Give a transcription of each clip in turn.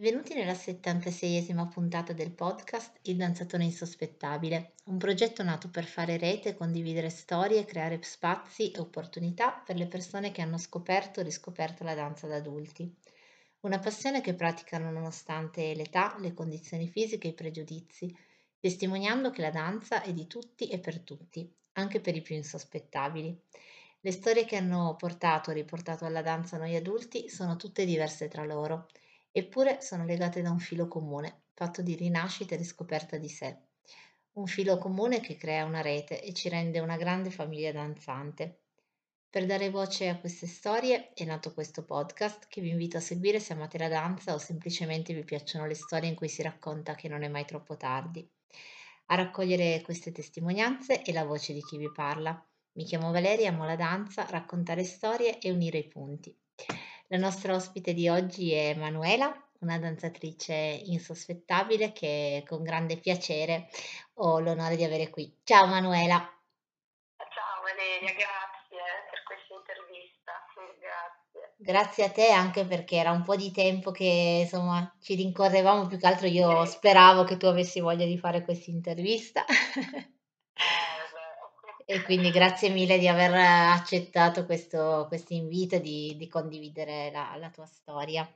Benvenuti nella 76esima puntata del podcast Il danzatore insospettabile, un progetto nato per fare rete, condividere storie, creare spazi e opportunità per le persone che hanno scoperto o riscoperto la danza da adulti. Una passione che praticano nonostante l'età, le condizioni fisiche e i pregiudizi, testimoniando che la danza è di tutti e per tutti, anche per i più insospettabili. Le storie che hanno portato o riportato alla danza noi adulti sono tutte diverse tra loro eppure sono legate da un filo comune, fatto di rinascita e riscoperta di sé. Un filo comune che crea una rete e ci rende una grande famiglia danzante. Per dare voce a queste storie è nato questo podcast che vi invito a seguire se amate la danza o semplicemente vi piacciono le storie in cui si racconta che non è mai troppo tardi. A raccogliere queste testimonianze è la voce di chi vi parla. Mi chiamo Valeria, amo la danza, raccontare storie e unire i punti. La nostra ospite di oggi è Manuela, una danzatrice insospettabile che con grande piacere ho l'onore di avere qui. Ciao Manuela. Ciao Valeria, grazie per questa intervista. Grazie. Grazie a te anche perché era un po' di tempo che insomma ci rincorrevamo, più che altro io speravo che tu avessi voglia di fare questa intervista. E quindi grazie mille di aver accettato questo, questo invito e di, di condividere la, la, tua storia.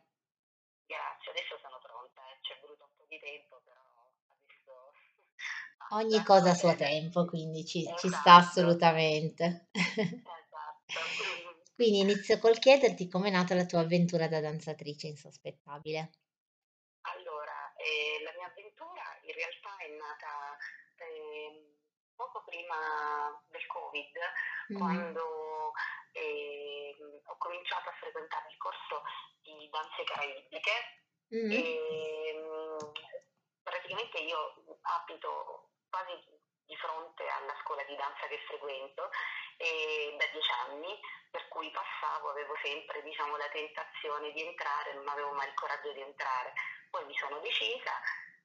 Grazie, adesso sono pronta, eh. ci è voluto un po' di tempo, però adesso... Ogni cosa a suo tempo, quindi ci, esatto. ci sta assolutamente. Esatto. quindi inizio col chiederti com'è nata la tua avventura da danzatrice insospettabile. Allora, eh, la mia avventura in realtà è nata... Eh, poco prima del Covid, mm. quando eh, ho cominciato a frequentare il corso di danze caraibiche mm. e mm, praticamente io abito quasi di fronte alla scuola di danza che frequento e da dieci anni, per cui passavo, avevo sempre diciamo, la tentazione di entrare, non avevo mai il coraggio di entrare. Poi mi sono decisa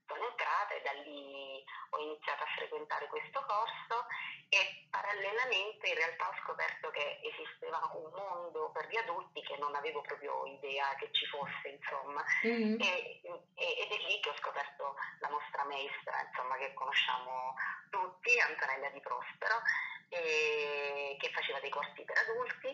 sono entrata e da lì ho iniziato a frequentare questo corso e parallelamente in realtà ho scoperto che esisteva un mondo per gli adulti che non avevo proprio idea che ci fosse, insomma. Mm-hmm. E, e, ed è lì che ho scoperto la nostra maestra, insomma, che conosciamo tutti, Antonella Di Prospero, che faceva dei corsi per adulti,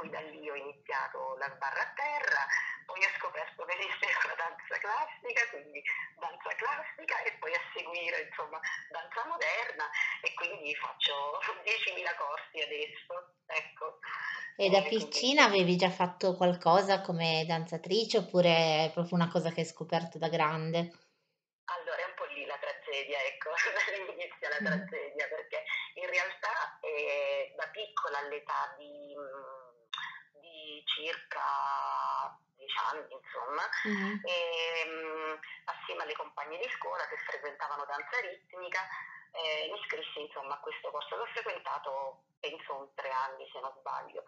cui da lì ho iniziato la sbarra a terra, poi ho scoperto che esisteva la danza classica, quindi danza classica e poi a seguire insomma danza moderna e quindi faccio 10.000 corsi adesso. Ecco. E da piccina avevi già fatto qualcosa come danzatrice oppure è proprio una cosa che hai scoperto da grande? Allora è un po' lì la tragedia, ecco, inizia la mm. tragedia perché in realtà eh, da piccola all'età di circa 10 anni, insomma, mm-hmm. e, mh, assieme alle compagne di scuola che frequentavano danza ritmica, eh, mi iscrissi insomma, a questo corso che ho frequentato, penso, un tre anni se non sbaglio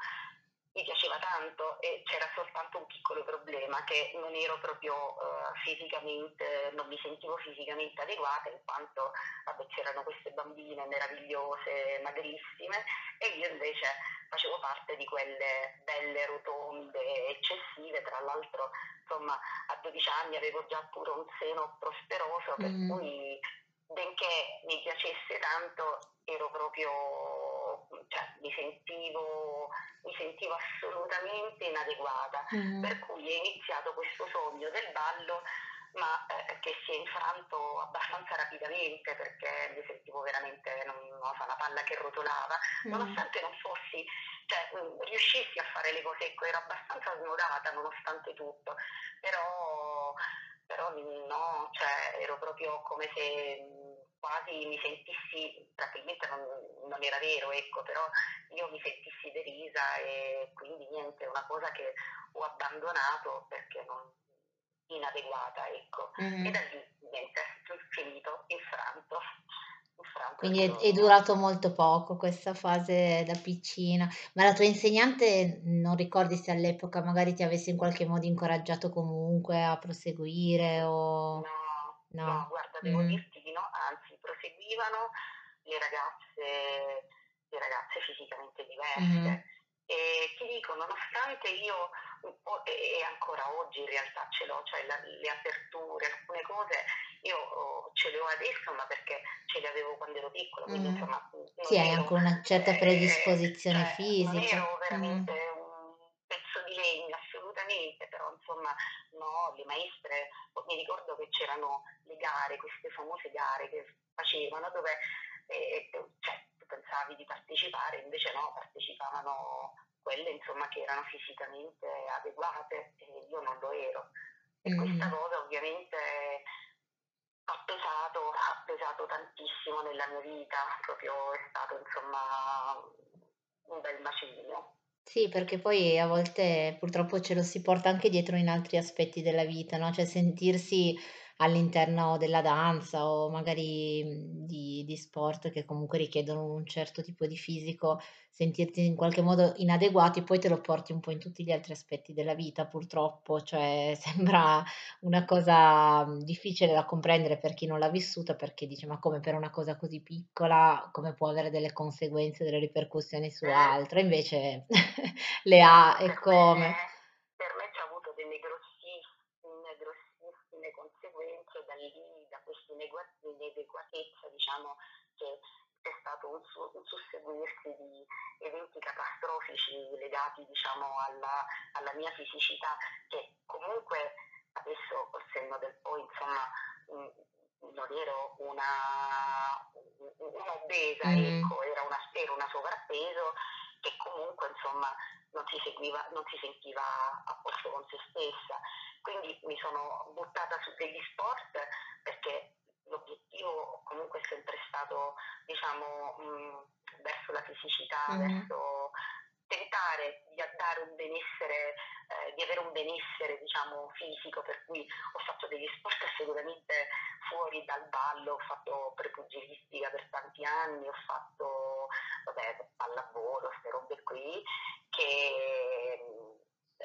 mi piaceva tanto e c'era soltanto un piccolo problema che non ero proprio uh, fisicamente, non mi sentivo fisicamente adeguata in quanto vabbè, c'erano queste bambine meravigliose, magrissime e io invece facevo parte di quelle belle rotonde eccessive, tra l'altro insomma a 12 anni avevo già pure un seno prosperoso per mm. cui benché mi piacesse tanto ero proprio, cioè mi sentivo mi sentivo assolutamente inadeguata, mm. per cui è iniziato questo sogno del ballo ma eh, che si è infranto abbastanza rapidamente perché mi sentivo veramente non, non so, una palla che rotolava, mm. nonostante non fossi, cioè mm, riuscissi a fare le cose, ecco, ero abbastanza snodata nonostante tutto, però, però no, cioè, ero proprio come se mm, quasi mi sentissi, probabilmente non, non, era vero, ecco, però io mi sentissi derisa e quindi niente, è una cosa che ho abbandonato perché non inadeguata, ecco. Mm-hmm. E da lì niente, sono finito infranto. infranto quindi è, è, durato molto poco questa fase da piccina, ma la tua insegnante non ricordi se all'epoca magari ti avesse in qualche modo incoraggiato comunque a proseguire o... No, no, no guarda, devo mm. dirti di no, anzi proseguivano le ragazze, le ragazze fisicamente diverse. Mm-hmm. E ti dico, nonostante io, e ancora oggi in realtà ce l'ho, cioè la, le aperture, alcune cose, io oh, ce le ho adesso, ma perché ce le avevo quando ero piccola, quindi mm. insomma... Sì, hai anche una certa predisposizione eh, cioè, fisica. Non ero veramente mm. un pezzo di legno, assolutamente, però insomma no, le maestre, mi ricordo che c'erano le gare, queste famose gare che facevano dove eh, cioè, tu pensavi di partecipare, invece no, partecipavano quelle insomma che erano fisicamente adeguate e io non lo ero. E mm. questa cosa ovviamente ha pesato, ha pesato tantissimo nella mia vita, proprio è stato insomma un bel macigno. Sì, perché poi a volte purtroppo ce lo si porta anche dietro in altri aspetti della vita, no? Cioè sentirsi all'interno della danza o magari di, di sport che comunque richiedono un certo tipo di fisico, sentirti in qualche modo inadeguati, poi te lo porti un po' in tutti gli altri aspetti della vita, purtroppo, cioè sembra una cosa difficile da comprendere per chi non l'ha vissuta, perché dice ma come per una cosa così piccola, come può avere delle conseguenze, delle ripercussioni su altre, invece le ha e come. Per me ci ha avuto delle grossissime, grossissime conseguenze da lì, da questa inadeguatezza, diciamo, che c'è stato un, su, un, susseguirsi di eventi catastrofici legati diciamo, alla, alla, mia fisicità che comunque adesso col senno del poi insomma mh, non ero una, un'obesa, mm. ecco, era una, ero una sovrappeso che comunque insomma non si, seguiva, non si sentiva a posto con se stessa. Quindi mi sono buttata su degli sport perché l'obiettivo comunque è sempre stato diciamo mh, verso la fisicità, mm-hmm. verso tentare di dare un benessere, eh, di avere un benessere diciamo fisico, per cui ho fatto degli sport assolutamente fuori dal ballo, ho fatto prepugilistica per tanti anni, ho fatto vabbè, pallavolo, queste robe qui, che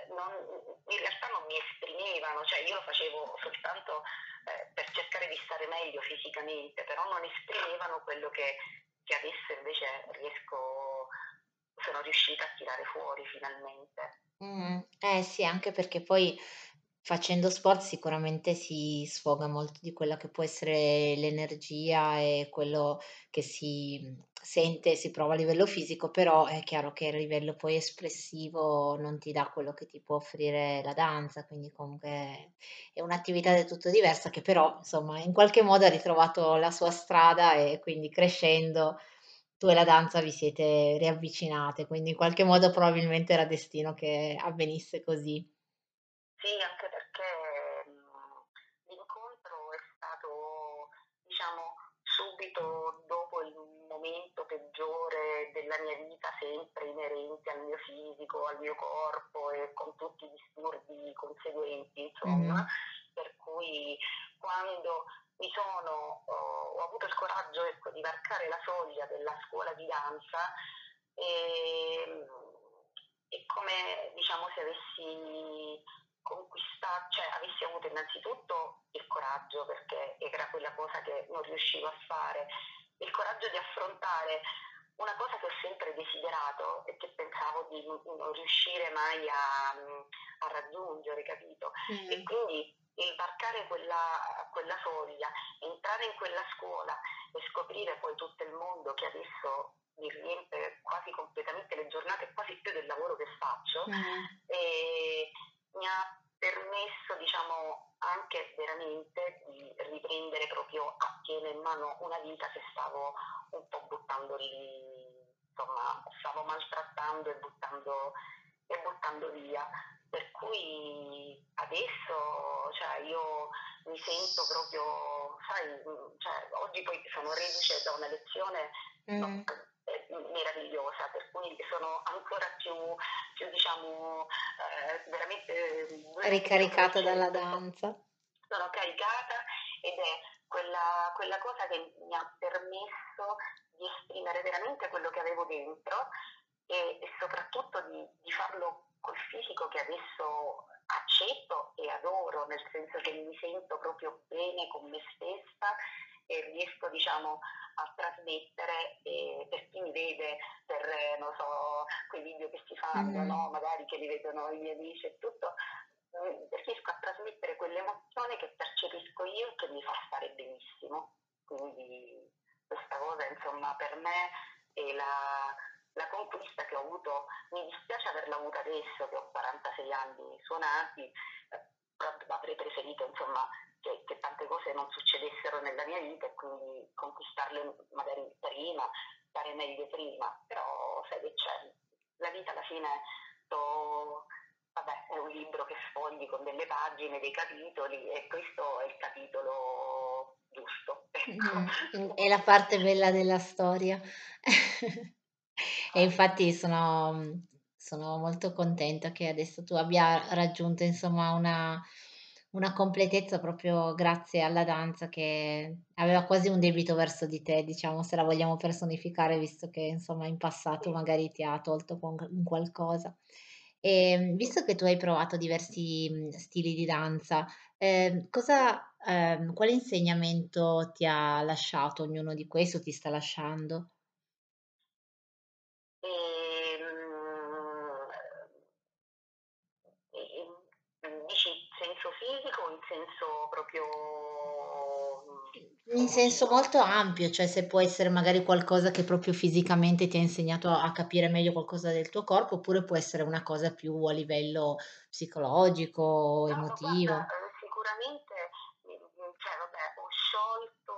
non, in realtà non mi esprimevano, cioè io lo facevo soltanto eh, di stare meglio fisicamente, però non esprimevano quello che, che adesso invece riesco, sono riuscita a tirare fuori finalmente. Mm, eh sì, anche perché poi facendo sport sicuramente si sfoga molto di quella che può essere l'energia e quello che si sente si prova a livello fisico, però è chiaro che a livello poi espressivo non ti dà quello che ti può offrire la danza, quindi comunque è un'attività del tutto diversa che però insomma in qualche modo ha ritrovato la sua strada e quindi crescendo tu e la danza vi siete riavvicinate, quindi in qualche modo probabilmente era destino che avvenisse così. Sì, anche perché mh, l'incontro è stato, diciamo, subito dopo il momento peggiore della mia vita, sempre inerente al mio fisico, al mio corpo e con tutti i disturbi conseguenti, insomma. Mm. Per cui quando mi sono, oh, ho avuto il coraggio ecco, di varcare la soglia della scuola di danza e, è come diciamo se avessi conquistato, cioè avessi avuto innanzitutto il coraggio perché era quella cosa che non riuscivo a fare, il coraggio di affrontare una cosa che ho sempre desiderato e che pensavo di non riuscire mai a, a raggiungere, capito? Mm. E quindi il varcare quella, quella soglia, entrare in quella scuola e scoprire poi tutto il mondo che adesso mi riempie quasi completamente le giornate, quasi più del lavoro che faccio, mm. mi ha permesso diciamo anche veramente di riprendere proprio a pieno in mano una vita che stavo un po' buttando lì, insomma stavo maltrattando e buttando, e buttando via. Per cui adesso cioè, io mi sento proprio, sai, cioè, oggi poi sono reduce da una lezione mm. no, meravigliosa, per cui sono ancora più, più diciamo, eh, veramente ricaricata dalla danza. Sono caricata ed è quella, quella cosa che mi ha permesso di esprimere veramente quello che avevo dentro e, e soprattutto di, di farlo col fisico che adesso accetto e adoro, nel senso che mi sento proprio bene con me stessa e riesco diciamo, a trasmettere eh, per chi mi vede per, so, quei video che si fanno, mm-hmm. no? magari che li vedono i miei amici e tutto, mm, riesco a trasmettere quell'emozione che percepisco io e che mi fa stare benissimo. Quindi questa cosa insomma per me è la, la conquista che ho avuto, mi dispiace averla avuta adesso che ho 46 anni suonati, eh, avrei preferito insomma che, che, tante cose non succedessero nella mia vita e quindi conquistarle magari prima, stare meglio prima, però sai che c'è, la vita alla fine to, vabbè, è un libro che sfogli con delle pagine, dei capitoli e questo è il capitolo giusto. Ecco. Mm, è la parte bella della storia. e infatti sono, sono molto contenta che adesso tu abbia raggiunto insomma una una completezza proprio grazie alla danza che aveva quasi un debito verso di te, diciamo, se la vogliamo personificare, visto che insomma in passato magari ti ha tolto con qualcosa. E ehm, visto che tu hai provato diversi mhmm, stili di danza, eh, cosa, eh, quale insegnamento ti ha lasciato ognuno di questi o ti sta lasciando? fisico in senso proprio... Mm, in senso molto ampio, cioè se può essere magari qualcosa che proprio fisicamente ti ha insegnato a capire meglio qualcosa del tuo corpo, oppure può essere una cosa più a livello psicologico, no, emotivo. Guarda, sicuramente, mm, cioè vabbè, ho sciolto,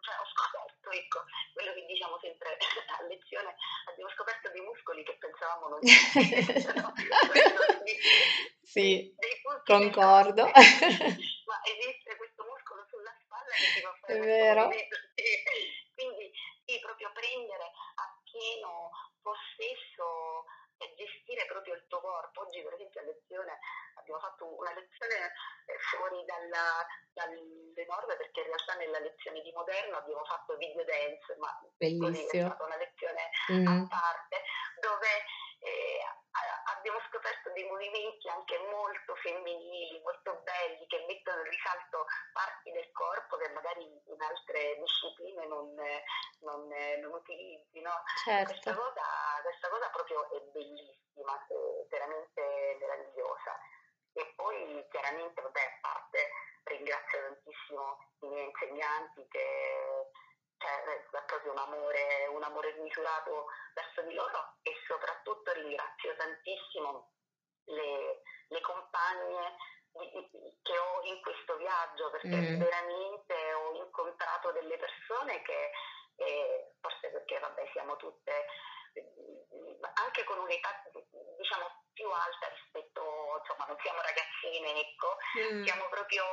cioè ho scoperto, ecco, quello che diciamo sempre a lezione, abbiamo scoperto dei muscoli che pensavamo non esistessero. Sì, concordo. Ma esiste questo che fare È vero. Quindi sì, proprio prendere a pieno possesso e gestire proprio il tuo corpo. Oggi per esempio a lezione abbiamo fatto una lezione eh, fuori dalla, dalle norme perché in realtà nella lezione di moderno abbiamo fatto video dance, ma Bellissimo. così è stata una lezione mm. a parte dove abbiamo scoperto dei movimenti anche molto femminili, molto belli, che mettono in risalto parti del corpo che magari in altre discipline non, non, non utilizzi. No? Certo. Questa, cosa, questa cosa proprio è bellissima, è veramente meravigliosa. E poi chiaramente, vabbè, a parte ringrazio tantissimo i miei insegnanti che cioè, è proprio un amore, un amore misurato verso di loro e soprattutto ringrazio tantissimo le, le compagne che ho in questo viaggio perché mm. veramente ho incontrato delle persone che eh, forse perché vabbè siamo tutte anche con un'età diciamo più alta rispetto insomma non siamo ragazzine ecco mm. siamo proprio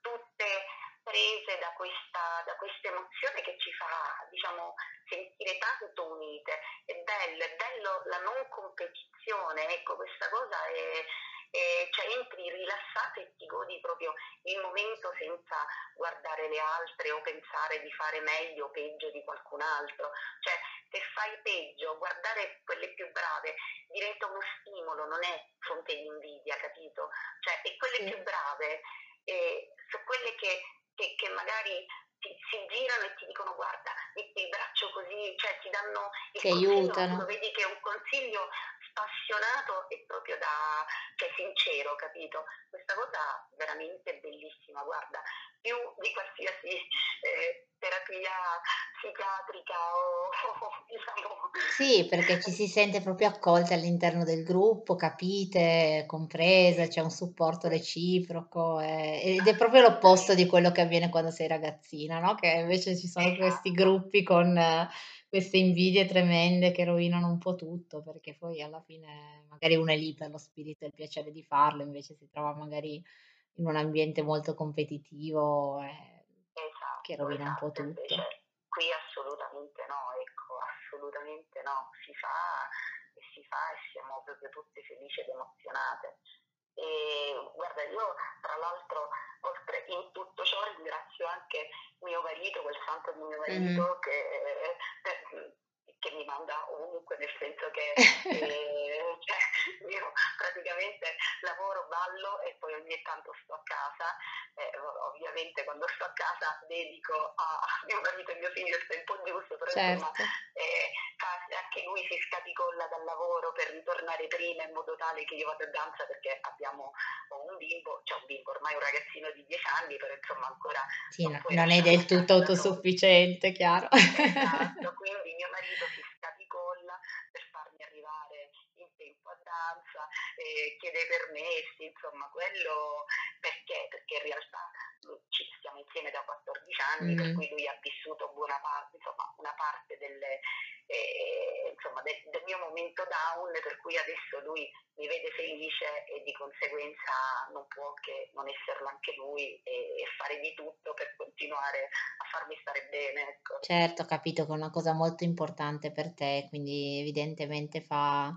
tutte prese da questa, da questa emozione che ci fa diciamo, sentire tanto unite. È bello, è bello la non competizione, ecco questa cosa è, è, cioè entri rilassato e ti godi proprio il momento senza guardare le altre o pensare di fare meglio o peggio di qualcun altro. Cioè se fai peggio, guardare quelle più brave diventa uno stimolo, non è fonte di invidia, capito? Cioè, e quelle sì. più brave eh, sono quelle che che, che magari ti, si girano e ti dicono guarda, metti il braccio così, cioè ti danno il che aiutano. vedi che è un consiglio spassionato e proprio da, cioè sincero, capito? Questa cosa veramente bellissima, guarda, più di qualsiasi eh, terapia psichiatrica o, o diciamo... Sì, perché ci si sente proprio accolte all'interno del gruppo, capite, comprese, c'è un supporto reciproco eh, ed è proprio l'opposto di quello che avviene quando sei ragazzina, no? Che invece ci sono esatto. questi gruppi con eh, queste invidie tremende che rovinano un po' tutto, perché poi alla fine magari uno è lì per lo spirito e il piacere di farlo, invece si trova magari in un ambiente molto competitivo eh, che rovina un po' tutto. Qui assolutamente no, ecco, assolutamente no, si fa e si fa e siamo proprio tutte felici ed emozionate. E guarda, io tra l'altro, oltre in tutto ciò, ringrazio anche mio marito, quel santo di mio marito, mm. che eh, che mi manda ovunque, nel senso che eh, cioè, io praticamente lavoro, ballo e poi ogni tanto sto a casa. Ovviamente quando sto a casa dedico a mio marito e mio figlio il tempo giusto, però certo. insomma eh, anche lui si scaticolla dal lavoro lavoro per ritornare prima in modo tale che io vado a danza perché abbiamo un bimbo, cioè un bimbo, ormai un ragazzino di 10 anni, però insomma ancora... Sì, non, non è del tutto autosufficiente, chiaro. Esatto, quindi mio marito si scapicolla per farmi arrivare in tempo a danza, eh, chiede permessi, insomma quello perché? Perché in realtà ci stiamo insieme da 14 anni, mm. per cui lui ha vissuto buona parte, insomma una parte delle, eh, insomma, del, del, mio momento down, per cui adesso lui mi vede felice e di conseguenza non può che non esserlo anche lui e, e fare di tutto per continuare a farmi stare bene. Ecco. Certo, ho capito che è una cosa molto importante per te, quindi evidentemente fa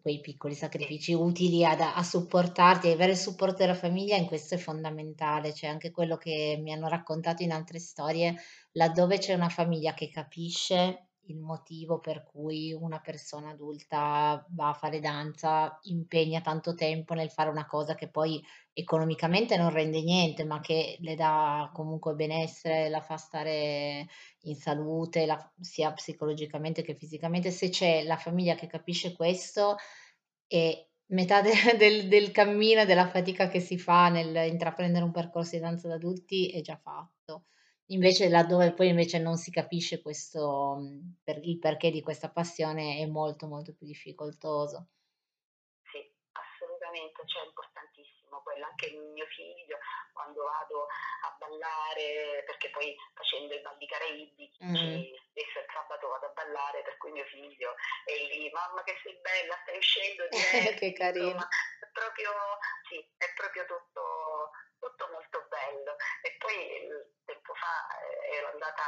quei piccoli sacrifici utili ad, a supportarti, avere il supporto della famiglia in questo è fondamentale, cioè anche quello che mi hanno raccontato in altre storie, laddove c'è una famiglia che capisce il motivo per cui una persona adulta va a fare danza, impegna tanto tempo nel fare una cosa che poi economicamente non rende niente, ma che le dà comunque benessere, la fa stare in salute, la, sia psicologicamente che fisicamente. Se c'è la famiglia che capisce questo e metà de, del, del cammino, della fatica che si fa nel intraprendere un percorso di danza da adulti è già fatto. Invece laddove poi invece non si capisce questo, per, il perché di questa passione è molto molto più difficoltoso. Sì, assolutamente, cioè quello, anche mio figlio quando vado a ballare, perché poi facendo i balli caraibi, mm. spesso il sabato vado a ballare, per cui mio figlio è lì, mamma che sei bella, stai uscendo di Che carino. Insomma, è proprio, sì, è proprio tutto, tutto molto bello. E poi tempo fa eh, ero andata,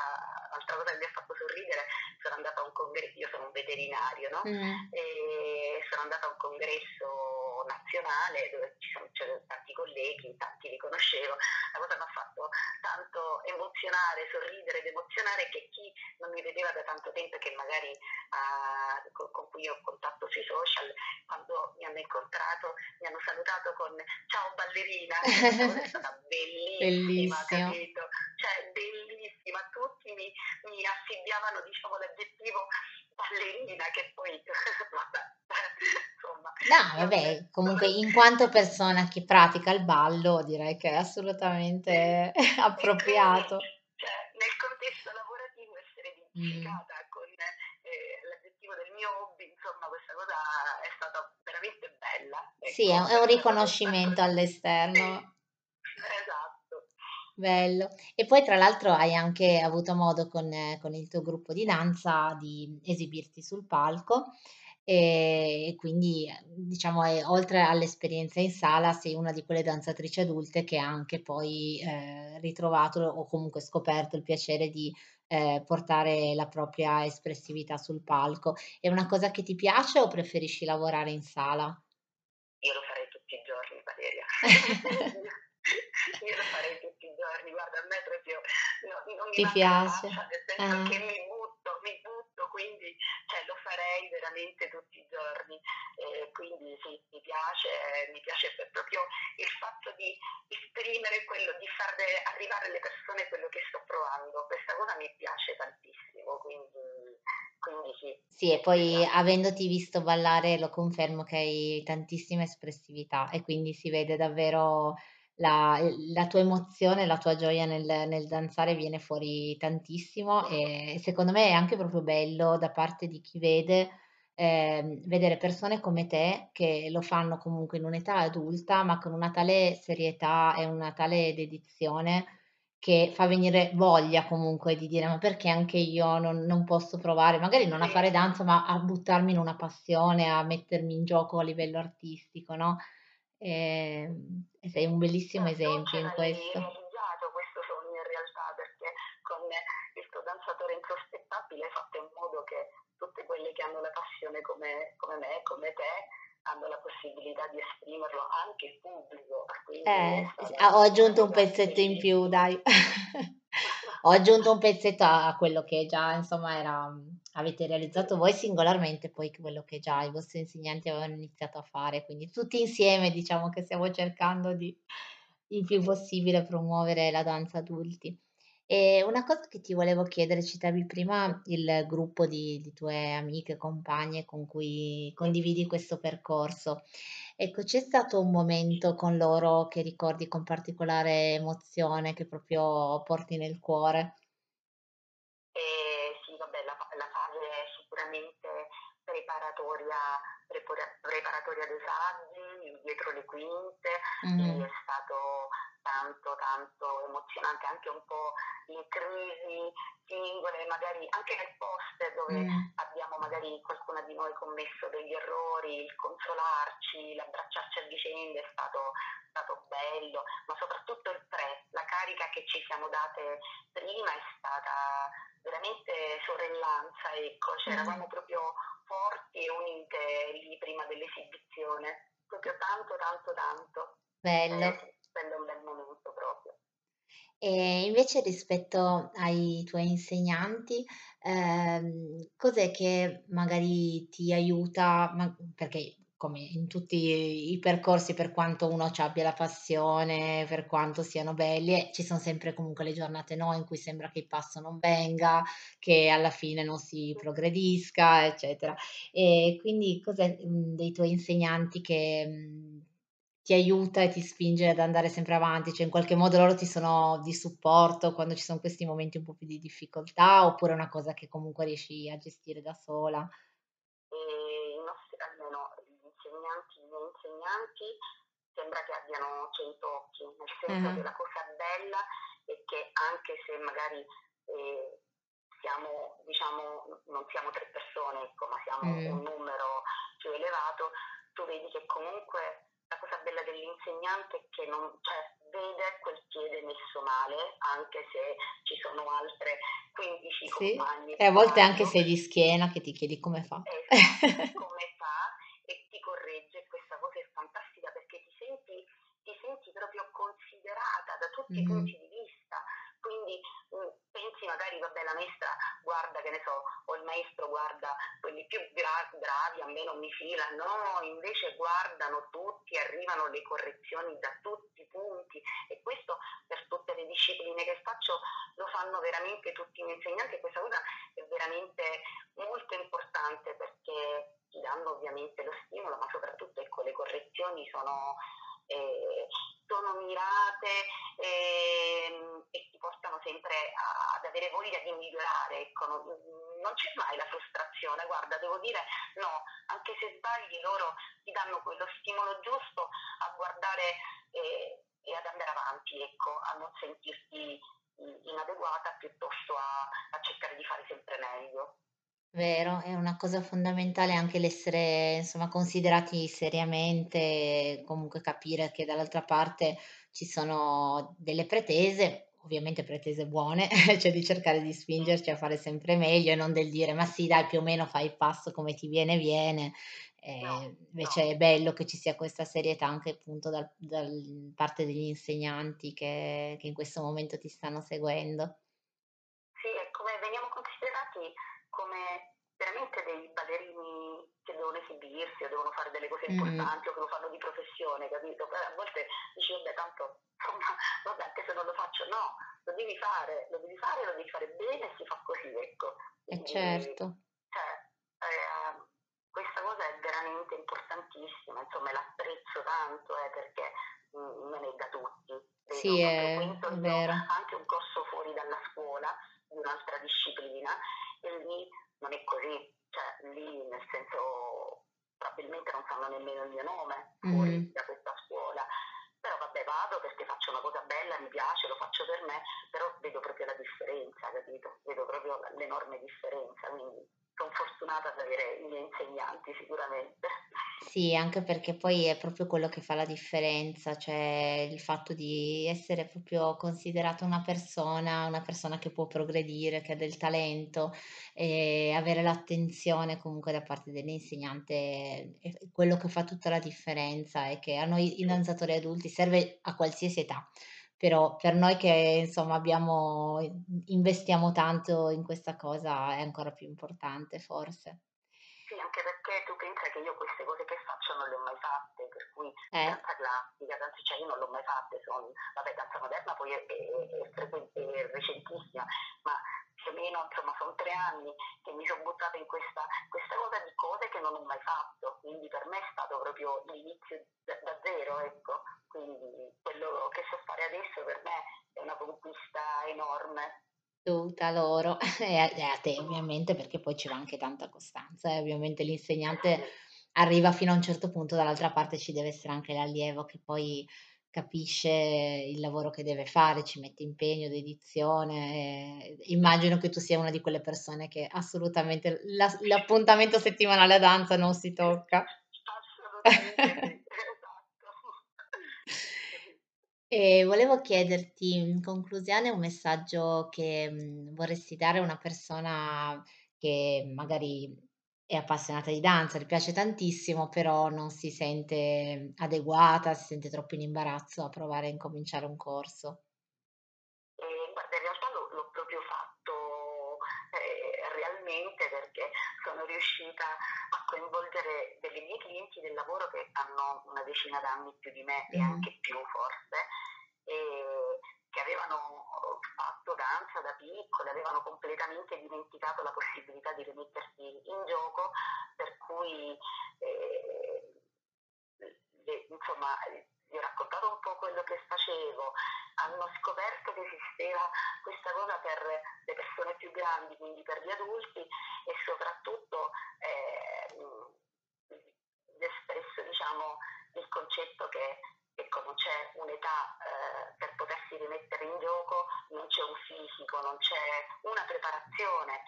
un'altra cosa che mi ha fatto sorridere, sono andata a un congresso, io sono un veterinario, no? Mm. E sono andata a un congresso nazionale dove ci sono c'erano tanti colleghi, tanti li conoscevo, la cosa mi ha fatto tanto emozionare, sorridere ed emozionare che chi non mi vedeva da tanto tempo e che magari uh, con, con, cui ho contatto sui social, quando mi hanno incontrato mi hanno salutato con ciao ballerina, è stata bellissima, Bellissimo. capito? Cioè bellissima, tutti mi, mi affibbiavano diciamo l'aggettivo ballerina che poi insomma. No vabbè comunque in quanto persona che pratica il ballo direi che è assolutamente appropriato. Cioè, nel contesto lavorativo essere identificata mm. con eh, l'aggettivo del mio hobby insomma questa cosa è stata veramente bella. Ecco, sì è, è un riconoscimento all'esterno Bello. E poi tra l'altro hai anche avuto modo con, con il tuo gruppo di danza di esibirti sul palco e, quindi diciamo è, oltre all'esperienza in sala sei una di quelle danzatrici adulte che ha anche poi eh, ritrovato o comunque scoperto il piacere di eh, portare la propria espressività sul palco. È una cosa che ti piace o preferisci lavorare in sala? Io lo farei tutti i giorni, Valeria. io lo farei guarda, a me proprio no, non mi Ti piace? Faccia, nel senso ah. che mi butto, mi butto, quindi cioè, lo farei veramente tutti i giorni. Eh, quindi sì, mi piace, mi piace proprio il fatto di esprimere quello, di far arrivare alle persone quello che sto provando. Questa cosa mi piace tantissimo, quindi, quindi sì. Sì, e poi avendoti visto ballare lo confermo che hai tantissima espressività e quindi si vede davvero la, la tua emozione, la tua gioia nel, nel danzare viene fuori tantissimo e secondo me è anche proprio bello da parte di chi vede eh, vedere persone come te che lo fanno comunque in un'età adulta, ma con una tale serietà e una tale dedizione che fa venire voglia comunque di dire ma perché anche io non, non posso provare, magari non a fare danza, ma a buttarmi in una passione, a mettermi in gioco a livello artistico, no? E, ehm, e sei un bellissimo esempio in questo. Hai realizzato questo sogno in realtà perché con il tuo danzatore insospettabile hai fatto in modo che tutte quelle che hanno la passione come, come me, come te, hanno la possibilità di esprimerlo anche in pubblico. Eh, ho aggiunto un pezzetto in più, dai. ho aggiunto un pezzetto a quello che già insomma era, avete realizzato voi singolarmente, poi quello che già i vostri insegnanti avevano iniziato a fare, quindi tutti insieme diciamo che stiamo cercando di il più possibile promuovere la danza adulti. E una cosa che ti volevo chiedere, citavi prima il gruppo di di tue amiche, compagne con cui condividi questo percorso. Ecco, c'è stato un momento con loro che ricordi con particolare emozione, che proprio porti nel cuore? Ehm, sì vabbè la fa la fase sicuramente preparatoria prepora preparatoria dei saggi, dietro le quinte, Mh. è stato tanto, tanto emozionante, anche un po' in crisi singole, magari anche nel post dove Mh. abbiamo magari qualcuna di noi commesso degli errori, il consolarci, l'abbracciarci a vicenda è stato stato bello, ma soprattutto il pre, la carica che ci siamo date prima è stata veramente sorellanza, ecco, cioè Mh. eravamo proprio forti e unite lì prima dell'esibizione. Proprio tanto, tanto, tanto. Eh Bello. quello è un bel momento proprio. E invece rispetto ai tuoi insegnanti, ehm, cos'è che magari ti aiuta, ma perché come in tutti i percorsi, per quanto uno ci abbia la passione, per quanto siano belli, eh, ci son sempre comunque le giornate, no, in cui sembra che il passo non venga, che alla fine non si progredisca, eccetera. E quindi cos'è, mhmm, dei tuoi insegnanti che, mhmm, ti aiuta e ti spinge ad andare sempre avanti? Cioè in qualche modo loro ti sono di supporto quando ci son questi momenti un po' più di difficoltà, oppure è una cosa che comunque riesci a gestire da sola? Ehm, i nostri almeno gli insegnanti sembra che abbiano 100 occhi, nel senso che Ah-ah. la cosa bella è che anche se magari, ehm, siamo diciamo non siamo 3 persone, ecco, ma siamo un Mh. numero più elevato, tu vedi che comunque la cosa bella dell'insegnante è che non cioè vede quel piede messo male, anche se ci sono altre 15 Sì, compagne e a volte anche sei di schiena che ti chiedi: "Come fa?" Esatto, come fa e ti corregge e questa cosa è fantastica perché ti senti ti senti proprio considerata da tutti i Mh-mh. punti di vista. Quindi, mhmm, pensi magari vabbè la maestra guarda, che ne so, o il maestro guarda quelli più gra bravi, a me non mi fila, no, invece guardano tutti, arrivano le correzioni da tutti i punti e questo per tutte le discipline che faccio lo fanno veramente tutti i miei insegnanti e questa cosa è veramente molto importante perché ti danno ovviamente lo stimolo, ma soprattutto ecco le correzioni sono ehm, sono mirate, ehm, e ti portano sempre a ad avere voglia di migliorare, ecco, non non c'è mai la frustrazione. Guarda, devo dire no, anche se sbagli loro ti danno quello stimolo giusto a guardare, ehm, e ad andare avanti, ecco, a non sentirti inadeguata piuttosto a a cercare di fare sempre meglio. Vero, è una cosa fondamentale anche l'essere, insomma, considerati seriamente, comunque capire che dall'altra parte ci sono delle pretese, ovviamente pretese buone, cioè di cercare di spingerci a fare sempre meglio e non del dire: "Ma sì dai, più o meno fai il passo come ti viene, viene." No, no. invece è bello che ci sia questa serietà anche appunto dal dal parte degli insegnanti che che in questo momento ti stanno seguendo. Sì, è come veniamo considerati come veramente dei ballerini che devono esibirsi o devono fare delle cose Mh-mh. importanti o che lo fanno di professione, capito? Poi a volte dici: "Vabbè tanto insomma, vabbè anche se non lo faccio" no, lo devi fare, lo devi fare, lo devi fare bene e si fa così, ecco. Eh Quindi certo. cioè, ehm, questa cosa è veramente importantissima, insomma, l'apprezzo tanto, eh, perché, mhmm, non è da tutti. Sì, Vedo è frequento è vero. anche un corso fuori dalla scuola, di un'altra disciplina, e lì non è così. Cioè lì, nel senso, non sanno nemmeno il mio nome fuori Mh-mh. da questa scuola. Però vabbè vado perché faccio una cosa bella, mi piace, lo faccio per me, però vedo proprio la differenza, capito? Vedo proprio l'enorme differenza, quindi son fortunata ad avere i miei insegnanti sicuramente. Sì, anche perché poi è proprio quello che fa la differenza, cioè il fatto di essere proprio considerata una persona, una persona che può progredire, che ha del talento, e avere l'attenzione comunque da parte dell'insegnante è quello che fa tutta la differenza e che a noi i Sì. danzatori adulti serve a qualsiasi età, però per noi che insomma abbiamo investiamo tanto in questa cosa è ancora più importante forse. Sì, anche perché tu pensa che io queste cose che faccio non le ho mai fatte, per cui Eh, danza classica, danza, cioè io non l'ho mai fatta, sono, vabbè, danza moderna poi è, è, è, frequente, è recentissima, ma più o meno insomma sono tre anni che mi sono buttata in questa, questa cosa di cose che non ho mai fatto, quindi per me è stato proprio l'inizio da, da zero, ecco, quindi quello che so fare adesso per me è una conquista enorme. Dovuta loro e a, e a te ovviamente perché poi ci va anche tanta costanza e eh. ovviamente l'insegnante arriva fino a un certo punto, dall'altra parte ci deve essere anche l'allievo che poi capisce il lavoro che deve fare, ci mette impegno, dedizione. immagino che tu sia una di quelle persone che assolutamente la, l'appuntamento settimanale a danza non si tocca. Assolutamente. E volevo chiederti in conclusione un messaggio che, mhmm, vorresti dare a una persona che magari è appassionata di danza, le piace tantissimo, però non si sente adeguata, si sente troppo in imbarazzo a provare a incominciare un corso. Eh, guarda, in realtà l'ho, l'ho proprio fatto eh, realmente perché sono riuscita a coinvolgere delle mie clienti del lavoro che hanno una decina d'anni più di me e anche più forse, e che avevano fatto danza da piccole, avevano completamente dimenticato la possibilità di rimettersi in gioco, per cui eh, le, insomma gli ho raccontato un po' quello che facevo, hanno scoperto che esisteva questa cosa per le persone più grandi, quindi per gli adulti e soprattutto eh, espresso diciamo, il concetto che ecco, non c'è un'età eh, per potersi rimettere in gioco, non c'è un fisico, non c'è una preparazione,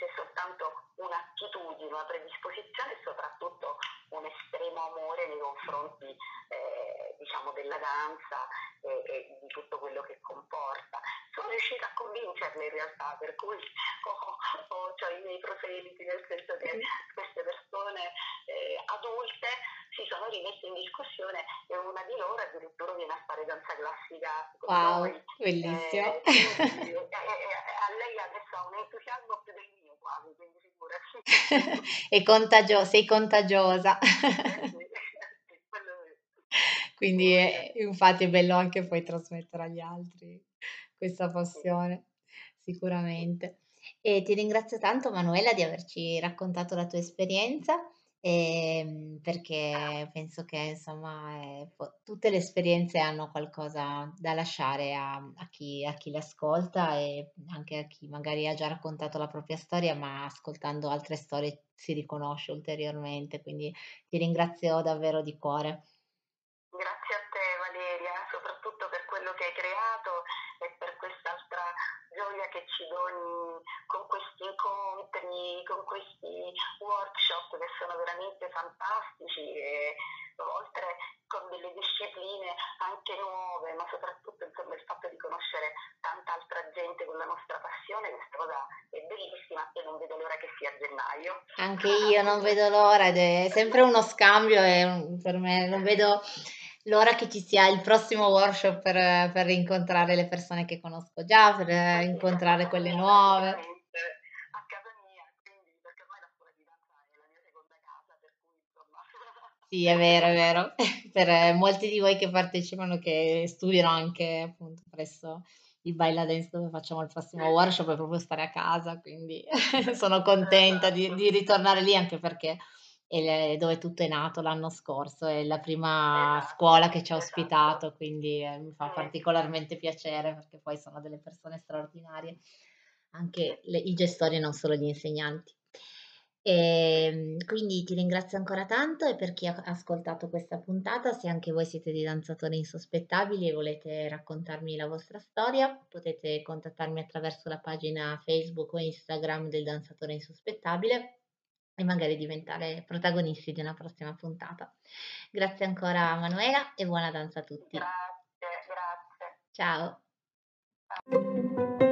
c'è soltanto un'attitudine, una predisposizione e soprattutto un estremo amore nei confronti eh, diciamo della danza e, e, di tutto quello che comporta. Sono riuscita a convincerle in realtà, per cui ho, ho cioè, i miei proseliti, nel senso che queste persone eh, adulte si sono rimesse in discussione e una di loro addirittura viene a fare danza classica wow, noi. bellissimo. Eh, quindi, a lei adesso ha un entusiasmo più del mio quasi, quindi figurati. contagio- sei contagiosa. quindi è, infatti è bello anche poi trasmettere agli altri questa passione, sicuramente. E ti ringrazio tanto Manuela di averci raccontato la tua esperienza Ehm, perché penso che insomma, po tutte le esperienze hanno qualcosa da lasciare a a chi a chi le ascolta e anche a chi magari ha già raccontato la propria storia, ma ascoltando altre storie si riconosce ulteriormente. Quindi ti ringrazio davvero di cuore. Workshop che sono veramente fantastici e oltre con delle discipline anche nuove, ma soprattutto insomma, il fatto di conoscere tanta altra gente con la nostra passione, questa cosa è bellissima e non vedo l'ora che sia gennaio. Anche io non vedo l'ora ed è sempre uno scambio e per me non vedo l'ora che ci sia il prossimo workshop per, per incontrare le persone che conosco già, per incontrare quelle nuove. A casa mia, quindi perché ormai la scuola di danza è la mia seconda casa, per cui insomma... Sì, è vero, è vero. per molti di voi che partecipano, che studiano anche appunto presso il Baila Dance dove facciamo il prossimo workshop è proprio stare a casa, quindi sono contenta di, di ritornare lì anche perché e dove tutto è nato l'anno scorso, è la prima esatto, scuola che ci ha esatto. ospitato, quindi eh, mi fa particolarmente piacere perché poi sono delle persone straordinarie, anche le, i gestori, non solo gli insegnanti. E, ehm, quindi ti ringrazio ancora tanto e per chi ha ascoltato questa puntata, se anche voi siete dei danzatori insospettabili e volete raccontarmi la vostra storia, potete contattarmi attraverso la pagina Facebook o Instagram del danzatore insospettabile e magari diventare protagonisti di una prossima puntata. Grazie ancora Manuela e buona danza a tutti. Grazie, grazie. Ciao. Ciao.